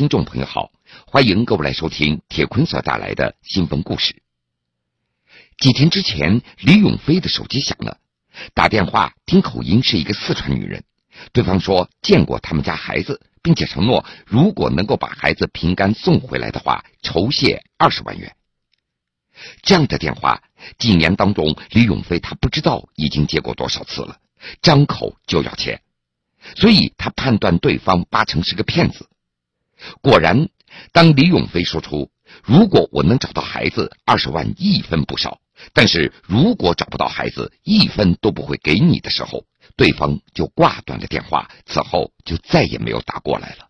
听众朋友好，欢迎各位来收听铁坤所带来的新闻故事。几天之前，李永飞的手机响了，打电话听口音是一个四川女人，对方说见过他们家孩子，并且承诺如果能够把孩子平安送回来的话，酬谢二十万元。这样的电话，几年当中，李永飞他不知道已经接过多少次了，张口就要钱。所以他判断对方八成是个骗子。果然，当李永飞说出“如果我能找到孩子，二十万一分不少；但是如果找不到孩子，一分都不会给你”的时候，对方就挂断了电话，此后就再也没有打过来了。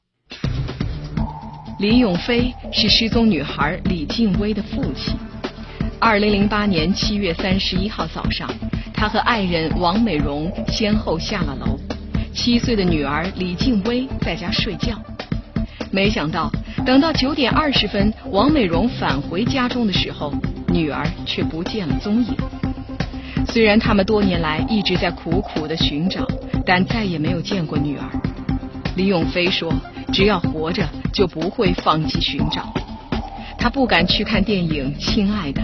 李永飞是失踪女孩李静薇的父亲。二零零八年七月三十一号早上，他和爱人王美荣先后下了楼。七岁的女儿李静薇在家睡觉，没想到等到九点二十分，王美荣返回家中的时候，女儿却不见了踪影。虽然他们多年来一直在苦苦的寻找，但再也没有见过女儿。李永飞说：“只要活着，就不会放弃寻找。”他不敢去看电影《亲爱的》，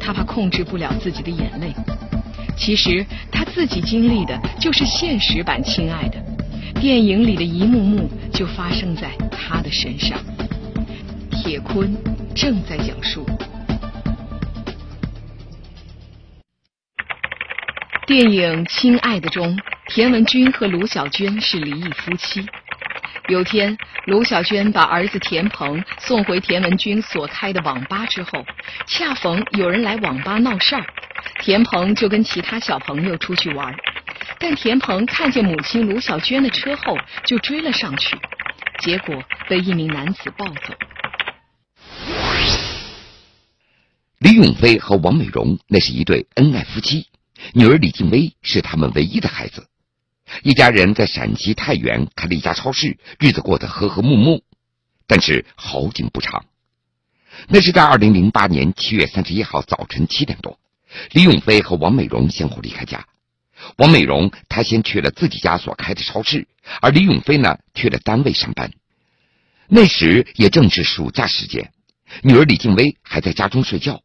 他怕控制不了自己的眼泪。其实他自己经历的就是现实版《亲爱的》，电影里的一幕幕就发生在他的身上。铁坤正在讲述。电影《亲爱的》中，田文军和卢小娟是离异夫妻。有天，卢小娟把儿子田鹏送回田文军所开的网吧之后，恰逢有人来网吧闹事儿。田鹏就跟其他小朋友出去玩，但田鹏看见母亲卢小娟的车后，就追了上去，结果被一名男子抱走。李永飞和王美荣那是一对恩爱夫妻，女儿李静薇是他们唯一的孩子，一家人在陕西太原开了一家超市，日子过得和和睦睦。但是好景不长，那是在二零零八年七月三十一号早晨七点多。李永飞和王美荣先后离开家。王美荣她先去了自己家所开的超市，而李永飞呢去了单位上班。那时也正是暑假时间，女儿李静薇还在家中睡觉。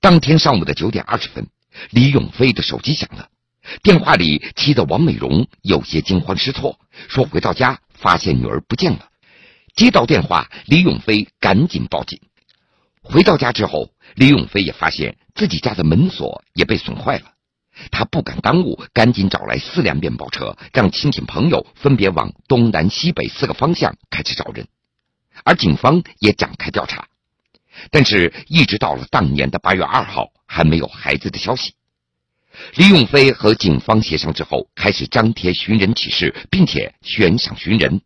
当天上午的九点二十分，李永飞的手机响了，电话里气得王美荣有些惊慌失措，说回到家发现女儿不见了。接到电话，李永飞赶紧报警。回到家之后，李永飞也发现自己家的门锁也被损坏了，他不敢耽误，赶紧找来四辆面包车，让亲戚朋友分别往东南西北四个方向开始找人，而警方也展开调查，但是一直到了当年的八月二号，还没有孩子的消息。李永飞和警方协商之后，开始张贴寻人启事，并且悬赏寻人。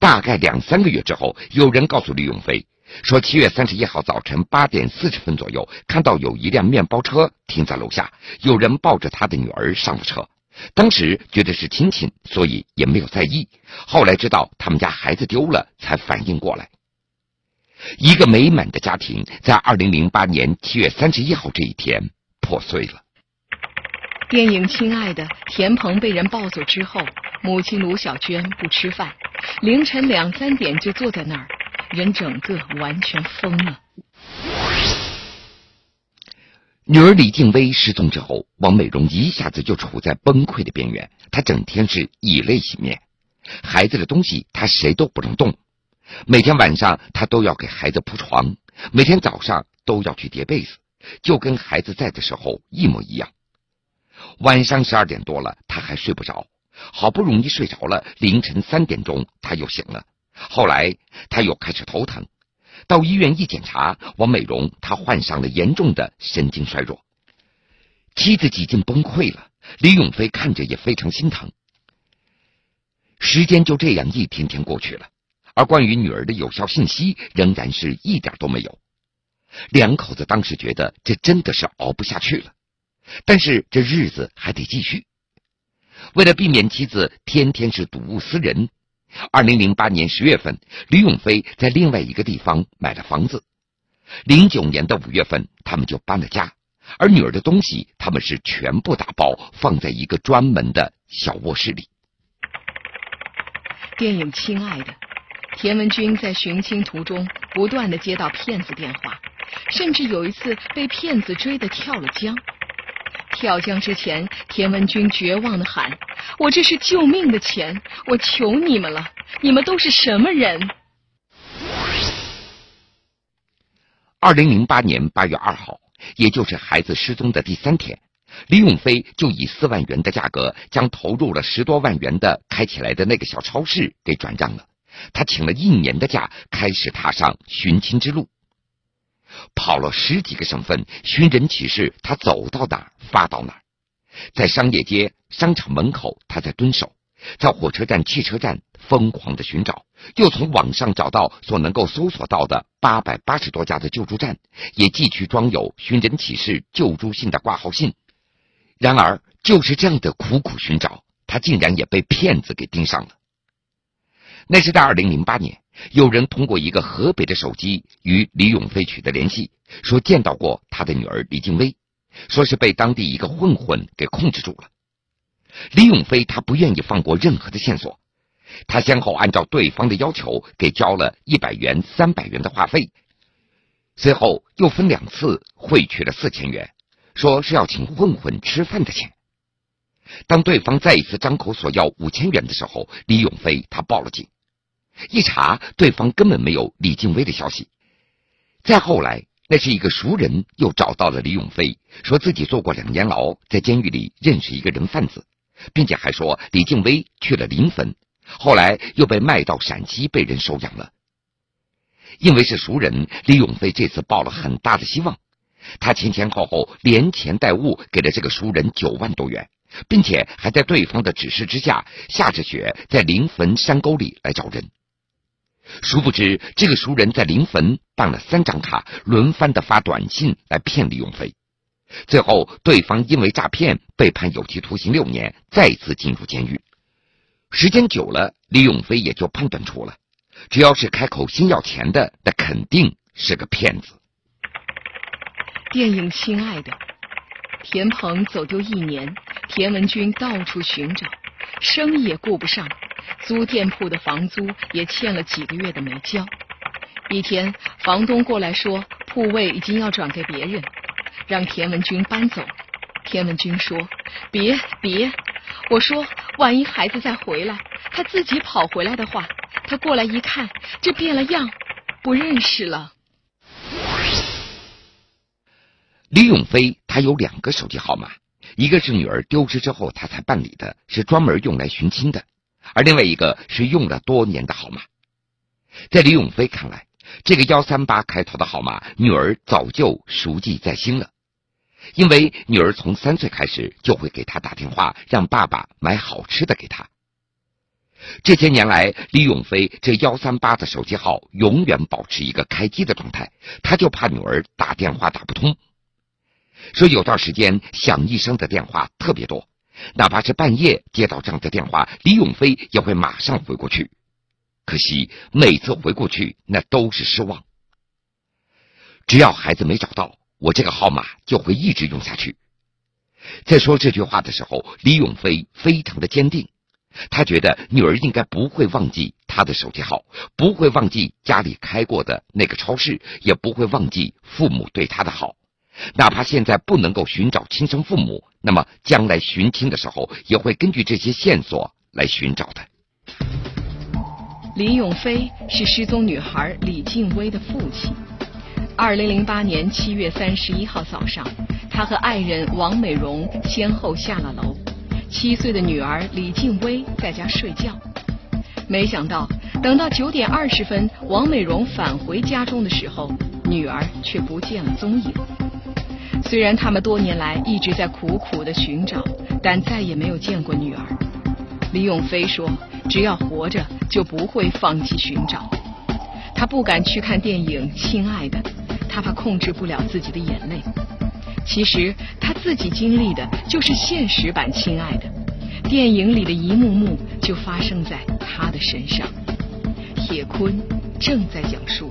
大概两三个月之后，有人告诉李永飞。说七月三十一号早晨八点四十分左右，看到有一辆面包车停在楼下，有人抱着他的女儿上了车。当时觉得是亲戚，所以也没有在意。后来知道他们家孩子丢了，才反应过来。一个美满的家庭在二零零八年七月三十一号这一天破碎了。电影《亲爱的》，田鹏被人抱走之后，母亲卢小娟不吃饭，凌晨两三点就坐在那儿。人整个完全疯了。女儿李静薇失踪之后，王美荣一下子就处在崩溃的边缘。她整天是以泪洗面，孩子的东西她谁都不能动。每天晚上她都要给孩子铺床，每天早上都要去叠被子，就跟孩子在的时候一模一样。晚上十二点多了，她还睡不着，好不容易睡着了，凌晨三点钟她又醒了。后来他又开始头疼，到医院一检查，王美荣她患上了严重的神经衰弱，妻子几近崩溃了。李永飞看着也非常心疼。时间就这样一天天过去了，而关于女儿的有效信息仍然是一点都没有。两口子当时觉得这真的是熬不下去了，但是这日子还得继续。为了避免妻子天天是睹物思人。二零零八年十月份，李永飞在另外一个地方买了房子。零九年的五月份，他们就搬了家，而女儿的东西他们是全部打包放在一个专门的小卧室里。电影《亲爱的》，田文军在寻亲途中不断的接到骗子电话，甚至有一次被骗子追得跳了江。跳江之前，田文军绝望的喊：“我这是救命的钱，我求你们了！你们都是什么人？”二零零八年八月二号，也就是孩子失踪的第三天，李永飞就以四万元的价格将投入了十多万元的开起来的那个小超市给转让了。他请了一年的假，开始踏上寻亲之路。跑了十几个省份，寻人启事，他走到哪儿发到哪儿。在商业街、商场门口，他在蹲守；在火车站、汽车站疯狂的寻找，又从网上找到所能够搜索到的八百八十多家的救助站，也寄去装有寻人启事、救助信的挂号信。然而，就是这样的苦苦寻找，他竟然也被骗子给盯上了。那是在二零零八年。有人通过一个河北的手机与李永飞取得联系，说见到过他的女儿李静薇，说是被当地一个混混给控制住了。李永飞他不愿意放过任何的线索，他先后按照对方的要求给交了一百元、三百元的话费，随后又分两次汇去了四千元，说是要请混混吃饭的钱。当对方再一次张口索要五千元的时候，李永飞他报了警。一查，对方根本没有李静薇的消息。再后来，那是一个熟人又找到了李永飞，说自己坐过两年牢，在监狱里认识一个人贩子，并且还说李静薇去了临汾，后来又被卖到陕西被人收养了。因为是熟人，李永飞这次抱了很大的希望，他前前后后连钱带物给了这个熟人九万多元，并且还在对方的指示之下，下着雪在临汾山沟里来找人。殊不知，这个熟人在临汾办了三张卡，轮番的发短信来骗李永飞。最后，对方因为诈骗被判有期徒刑六年，再次进入监狱。时间久了，李永飞也就判断出了，只要是开口先要钱的，那肯定是个骗子。电影《亲爱的》，田鹏走丢一年，田文军到处寻找，生意也顾不上。租店铺的房租也欠了几个月的没交。一天，房东过来说铺位已经要转给别人，让田文军搬走。田文军说：“别别！”我说：“万一孩子再回来，他自己跑回来的话，他过来一看，这变了样，不认识了。”李永飞他有两个手机号码，一个是女儿丢失之后他才办理的，是专门用来寻亲的。而另外一个是用了多年的号码，在李永飞看来，这个幺三八开头的号码，女儿早就熟记在心了，因为女儿从三岁开始就会给他打电话，让爸爸买好吃的给他。这些年来，李永飞这幺三八的手机号永远保持一个开机的状态，他就怕女儿打电话打不通，说有段时间响一声的电话特别多。哪怕是半夜接到这样的电话，李永飞也会马上回过去。可惜每次回过去，那都是失望。只要孩子没找到，我这个号码就会一直用下去。在说这句话的时候，李永飞非常的坚定，他觉得女儿应该不会忘记他的手机号，不会忘记家里开过的那个超市，也不会忘记父母对他的好。哪怕现在不能够寻找亲生父母，那么将来寻亲的时候，也会根据这些线索来寻找的。李永飞是失踪女孩李静薇的父亲。二零零八年七月三十一号早上，他和爱人王美荣先后下了楼，七岁的女儿李静薇在家睡觉。没想到，等到九点二十分，王美荣返回家中的时候，女儿却不见了踪影。虽然他们多年来一直在苦苦的寻找，但再也没有见过女儿。李永飞说：“只要活着，就不会放弃寻找。”他不敢去看电影《亲爱的》，他怕控制不了自己的眼泪。其实他自己经历的就是现实版《亲爱的》，电影里的一幕幕就发生在他的身上。铁坤正在讲述。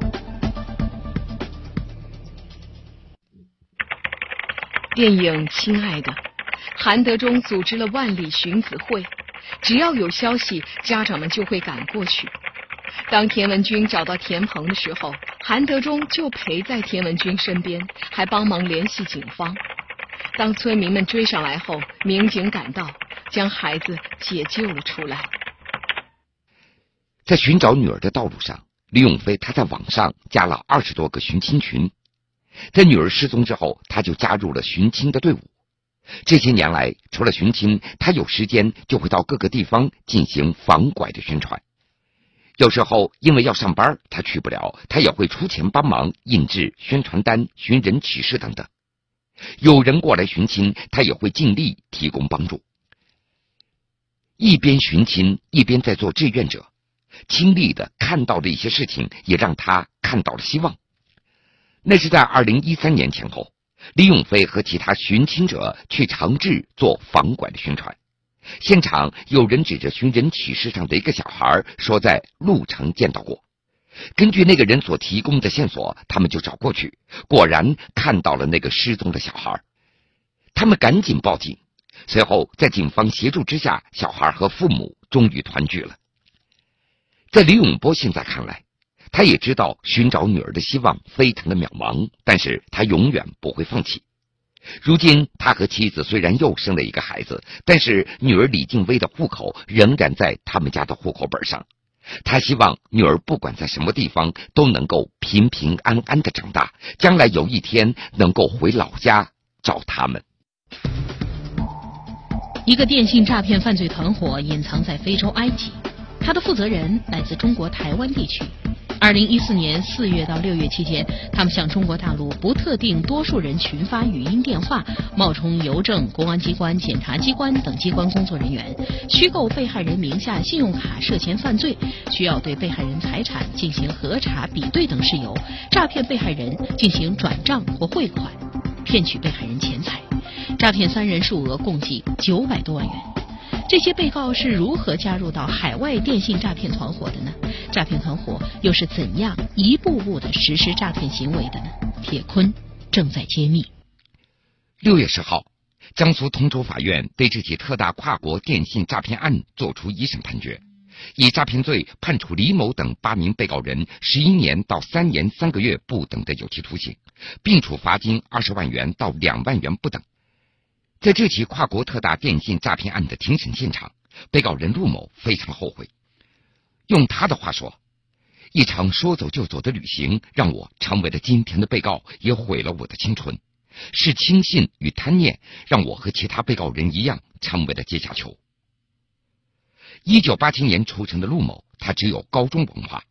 电影《亲爱的》，韩德忠组织了万里寻子会，只要有消息，家长们就会赶过去。当田文军找到田鹏的时候，韩德忠就陪在田文军身边，还帮忙联系警方。当村民们追上来后，民警赶到，将孩子解救了出来。在寻找女儿的道路上，李永飞他在网上加了二十多个寻亲群。在女儿失踪之后，他就加入了寻亲的队伍。这些年来，除了寻亲，他有时间就会到各个地方进行防拐的宣传。有时候因为要上班，他去不了，他也会出钱帮忙印制宣传单、寻人启事等等。有人过来寻亲，他也会尽力提供帮助。一边寻亲，一边在做志愿者，亲历的看到的一些事情，也让他看到了希望。那是在二零一三年前后，李永飞和其他寻亲者去长治做房管的宣传。现场有人指着寻人启事上的一个小孩，说在路城见到过。根据那个人所提供的线索，他们就找过去，果然看到了那个失踪的小孩。他们赶紧报警，随后在警方协助之下，小孩和父母终于团聚了。在李永波现在看来，他也知道寻找女儿的希望非常的渺茫，但是他永远不会放弃。如今，他和妻子虽然又生了一个孩子，但是女儿李静薇的户口仍然在他们家的户口本上。他希望女儿不管在什么地方都能够平平安安的长大，将来有一天能够回老家找他们。一个电信诈骗犯罪团伙隐藏在非洲埃及，他的负责人来自中国台湾地区。二零一四年四月到六月期间，他们向中国大陆不特定多数人群发语音电话，冒充邮政、公安机关、检察机关等机关工作人员，虚构被害人名下信用卡涉嫌犯罪，需要对被害人财产进行核查比对等事由，诈骗被害人进行转账或汇款，骗取被害人钱财，诈骗三人数额共计九百多万元。这些被告是如何加入到海外电信诈骗团伙的呢？诈骗团伙又是怎样一步步的实施诈骗行为的呢？铁坤正在揭秘。六月十号，江苏通州法院对这起特大跨国电信诈骗案作出一审判决，以诈骗罪判处李某等八名被告人十一年到三年三个月不等的有期徒刑，并处罚金二十万元到两万元不等。在这起跨国特大电信诈骗案的庭审现场，被告人陆某非常后悔。用他的话说：“一场说走就走的旅行，让我成为了今天的被告，也毁了我的青春。是轻信与贪念，让我和其他被告人一样，成为了阶下囚。”一九八七年出生的陆某，他只有高中文化。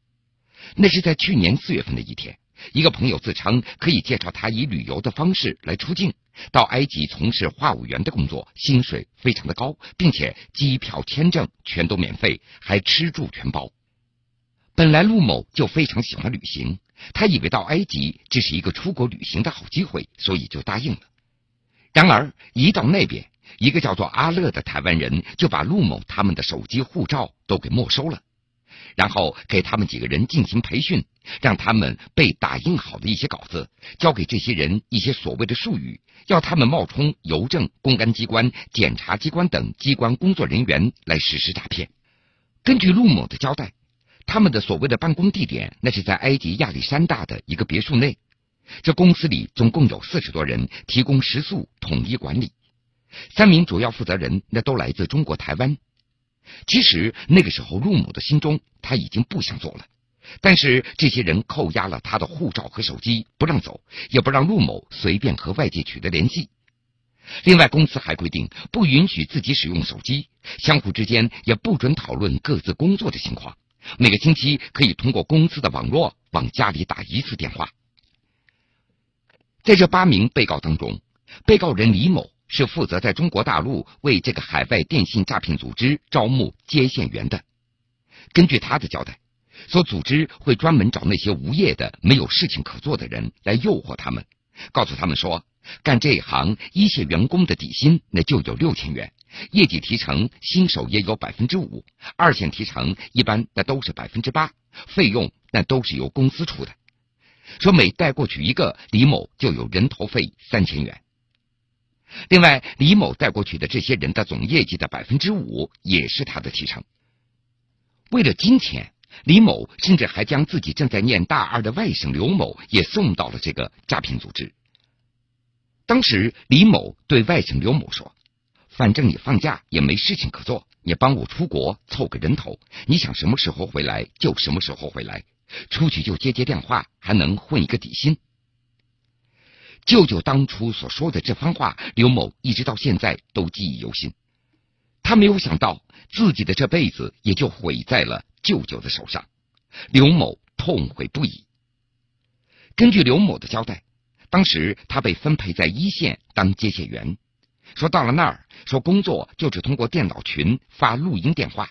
那是在去年四月份的一天，一个朋友自称可以介绍他以旅游的方式来出境，到埃及从事话务员的工作，薪水非常的高，并且机票、签证全都免费，还吃住全包。本来陆某就非常喜欢旅行，他以为到埃及这是一个出国旅行的好机会，所以就答应了。然而一到那边，一个叫做阿乐的台湾人就把陆某他们的手机、护照都给没收了，然后给他们几个人进行培训，让他们背打印好的一些稿子，交给这些人一些所谓的术语，要他们冒充邮政、公安机关、检察机关等机关工作人员来实施诈骗。根据陆某的交代。他们的所谓的办公地点，那是在埃及亚历山大的一个别墅内。这公司里总共有四十多人，提供食宿，统一管理。三名主要负责人那都来自中国台湾。其实那个时候，陆某的心中他已经不想做了，但是这些人扣押了他的护照和手机，不让走，也不让陆某随便和外界取得联系。另外，公司还规定不允许自己使用手机，相互之间也不准讨论各自工作的情况。每个星期可以通过公司的网络往家里打一次电话。在这八名被告当中，被告人李某是负责在中国大陆为这个海外电信诈骗组织招募接线员的。根据他的交代，说组织会专门找那些无业的、没有事情可做的人来诱惑他们，告诉他们说，干这一行一线员工的底薪那就有六千元。业绩提成，新手也有百分之五；二线提成一般那都是百分之八，费用那都是由公司出的。说每带过去一个，李某就有人头费三千元。另外，李某带过去的这些人的总业绩的百分之五也是他的提成。为了金钱，李某甚至还将自己正在念大二的外甥刘某也送到了这个诈骗组织。当时，李某对外甥刘某说：“反正你放假也没事情可做，你帮我出国凑个人头，你想什么时候回来就什么时候回来，出去就接接电话，还能混一个底薪。”舅舅当初所说的这番话，刘某一直到现在都记忆犹新。他没有想到自己的这辈子也就毁在了舅舅的手上，刘某痛悔不已。根据刘某的交代，当时他被分配在一线当接线员，说到了那儿，说工作就是通过电脑群发录音电话。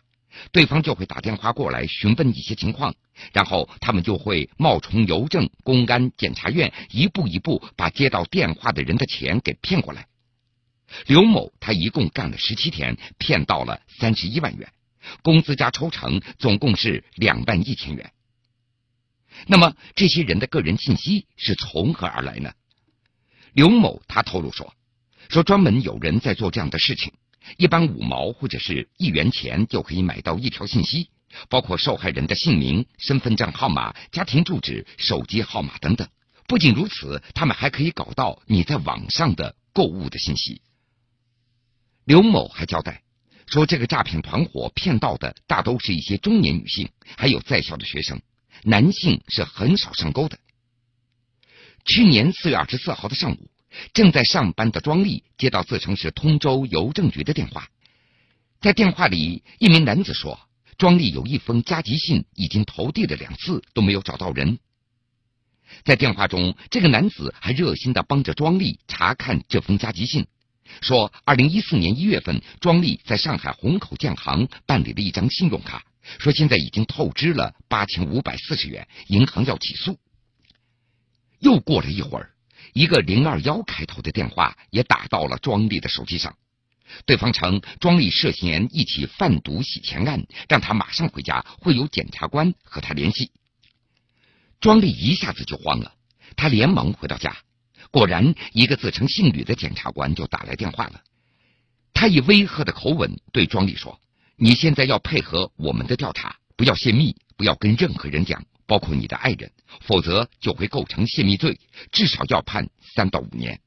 对方就会打电话过来询问一些情况，然后他们就会冒充邮政、公安、检察院，一步一步把接到电话的人的钱给骗过来。刘某他一共干了十七天，骗到了三十一万元，工资加抽成总共是两万一千元。那么这些人的个人信息是从何而来呢？刘某他透露说，说专门有人在做这样的事情。一般五毛或者是一元钱就可以买到一条信息，包括受害人的姓名、身份证号码、家庭住址、手机号码等等。不仅如此，他们还可以搞到你在网上的购物的信息。刘某还交代说，这个诈骗团伙骗到的大都是一些中年女性，还有在校的学生，男性是很少上钩的。去年四月二十四号的上午。正在上班的庄丽接到自称是通州邮政局的电话，在电话里，一名男子说，庄丽有一封加急信已经投递了两次都没有找到人。在电话中，这个男子还热心的帮着庄丽查看这封加急信，说，二零一四年一月份，庄丽在上海虹口建行办理了一张信用卡，说现在已经透支了八千五百四十元，银行要起诉。又过了一会儿。一个零二幺开头的电话也打到了庄丽的手机上，对方称庄丽涉嫌一起贩毒洗钱案，让他马上回家，会有检察官和他联系。庄丽一下子就慌了，他连忙回到家，果然一个自称姓吕的检察官就打来电话了。他以威吓的口吻对庄丽说：“你现在要配合我们的调查，不要泄密，不要跟任何人讲。”包括你的爱人，否则就会构成泄密罪，至少要判三到五年。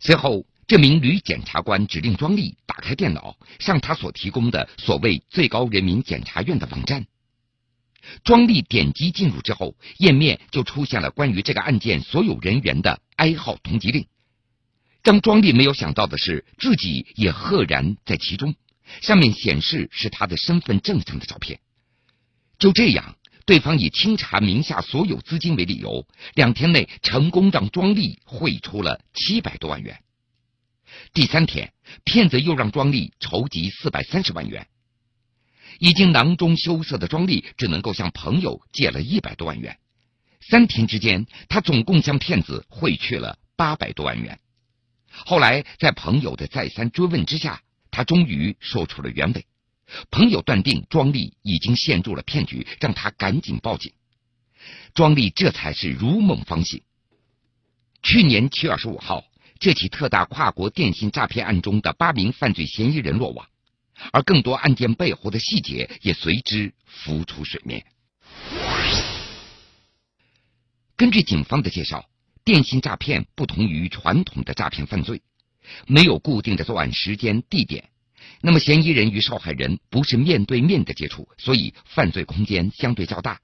随后，这名女检察官指令庄丽打开电脑，上他所提供的所谓最高人民检察院的网站。庄丽点击进入之后，页面就出现了关于这个案件所有人员的哀号通缉令。让庄丽没有想到的是，自己也赫然在其中。上面显示是他的身份证上的照片。就这样。对方以清查名下所有资金为理由，两天内成功让庄丽汇出了七百多万元。第三天，骗子又让庄丽筹集四百三十万元。已经囊中羞涩的庄丽只能够向朋友借了一百多万元。三天之间，他总共向骗子汇去了八百多万元。后来，在朋友的再三追问之下，他终于说出了原委。朋友断定庄丽已经陷入了骗局，让他赶紧报警。庄丽这才是如梦方醒。去年七月二十五号，这起特大跨国电信诈骗案中的八名犯罪嫌疑人落网，而更多案件背后的细节也随之浮出水面。根据警方的介绍，电信诈骗不同于传统的诈骗犯罪，没有固定的作案时间、地点。那么，嫌疑人与受害人不是面对面的接触，所以犯罪空间相对较大。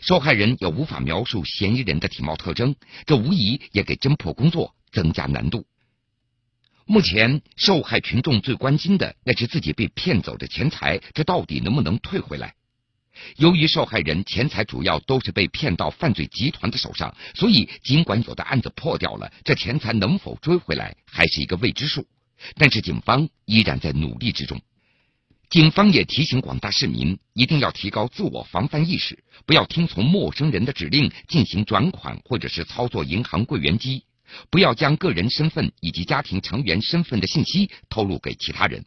受害人也无法描述嫌疑人的体貌特征，这无疑也给侦破工作增加难度。目前，受害群众最关心的那是自己被骗走的钱财，这到底能不能退回来？由于受害人钱财主要都是被骗到犯罪集团的手上，所以尽管有的案子破掉了，这钱财能否追回来还是一个未知数。但是警方依然在努力之中。警方也提醒广大市民，一定要提高自我防范意识，不要听从陌生人的指令进行转款或者是操作银行柜员机，不要将个人身份以及家庭成员身份的信息透露给其他人。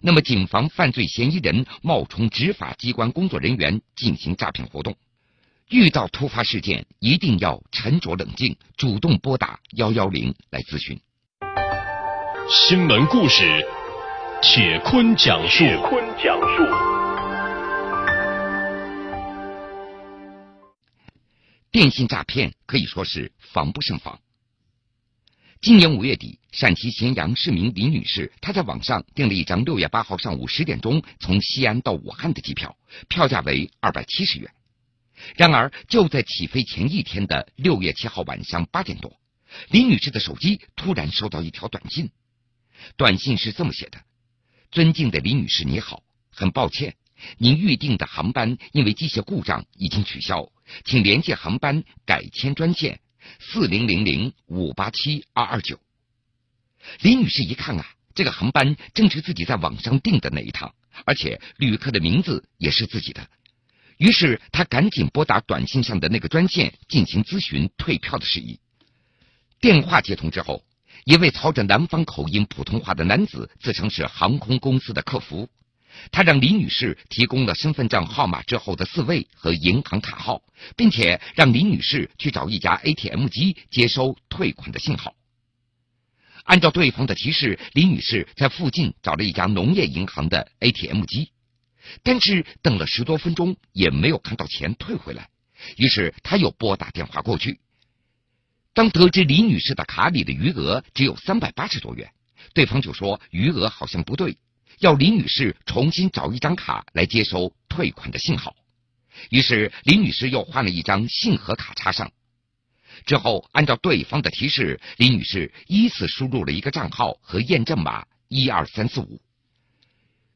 那么，谨防犯罪嫌疑人冒充执法机关工作人员进行诈骗活动。遇到突发事件，一定要沉着冷静，主动拨打幺幺零来咨询。新闻故事，铁坤讲述。铁坤讲述。电信诈骗可以说是防不胜防。今年五月底，陕西咸阳市民李女士，她在网上订了一张六月八号上午十点钟从西安到武汉的机票，票价为二百七十元。然而，就在起飞前一天的六月七号晚上八点多，李女士的手机突然收到一条短信，短信是这么写的：“尊敬的李女士，你好，很抱歉。”您预定的航班因为机械故障已经取消，请联系航班改签专线四零零零五八七二二九。李女士一看啊，这个航班正是自己在网上订的那一趟，而且旅客的名字也是自己的，于是她赶紧拨打短信上的那个专线进行咨询退票的事宜。电话接通之后，一位操着南方口音普通话的男子自称是航空公司的客服。他让李女士提供了身份证号码之后的四位和银行卡号，并且让李女士去找一家 ATM 机接收退款的信号。按照对方的提示，李女士在附近找了一家农业银行的 ATM 机，但是等了十多分钟也没有看到钱退回来。于是他又拨打电话过去。当得知李女士的卡里的余额只有三百八十多元，对方就说余额好像不对。要李女士重新找一张卡来接收退款的信号，于是李女士又换了一张信和卡插上。之后，按照对方的提示，李女士依次输入了一个账号和验证码一二三四五。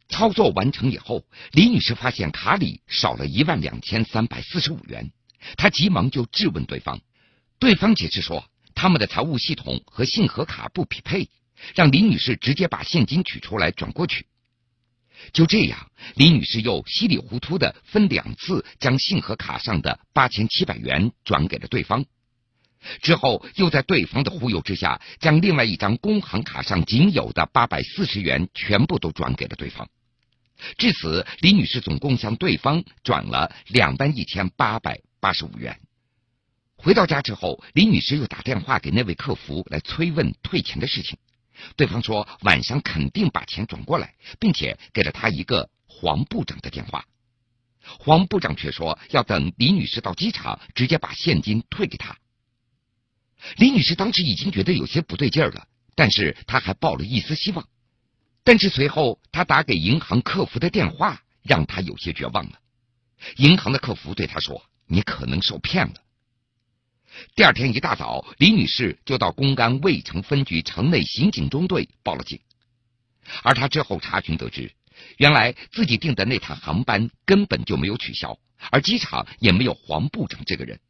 操作完成以后，李女士发现卡里少了一万两千三百四十五元，她急忙就质问对方，对方解释说他们的财务系统和信和卡不匹配。让李女士直接把现金取出来转过去。就这样，李女士又稀里糊涂的分两次将信和卡上的八千七百元转给了对方，之后又在对方的忽悠之下，将另外一张工行卡上仅有的八百四十元全部都转给了对方。至此，李女士总共向对方转了两万一千八百八十五元。回到家之后，李女士又打电话给那位客服来催问退钱的事情。对方说晚上肯定把钱转过来，并且给了他一个黄部长的电话。黄部长却说要等李女士到机场，直接把现金退给她。李女士当时已经觉得有些不对劲儿了，但是她还抱了一丝希望。但是随后她打给银行客服的电话，让她有些绝望了。银行的客服对她说：“你可能受骗了。”第二天一大早，李女士就到公安渭城分局城内刑警中队报了警。而她之后查询得知，原来自己订的那趟航班根本就没有取消，而机场也没有黄部长这个人。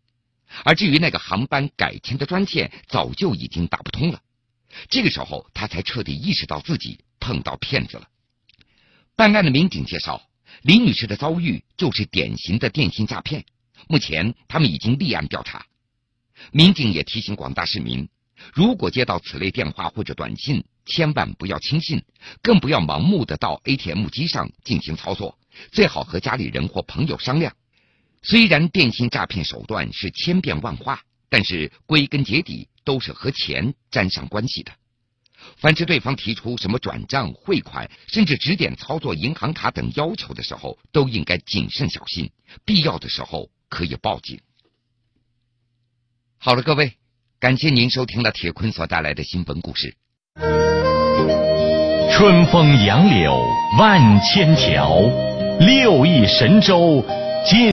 而至于那个航班改签的专线，早就已经打不通了。这个时候，她才彻底意识到自己碰到骗子了。办案的民警介绍，李女士的遭遇就是典型的电信诈骗。目前，他们已经立案调查。民警也提醒广大市民，如果接到此类电话或者短信，千万不要轻信，更不要盲目的到 ATM 机上进行操作，最好和家里人或朋友商量。虽然电信诈骗手段是千变万化，但是归根结底都是和钱沾上关系的。凡是对方提出什么转账、汇款，甚至指点操作银行卡等要求的时候，都应该谨慎小心，必要的时候可以报警。好了，各位，感谢您收听了铁坤所带来的新闻故事。春风杨柳万千条，六亿神州尽。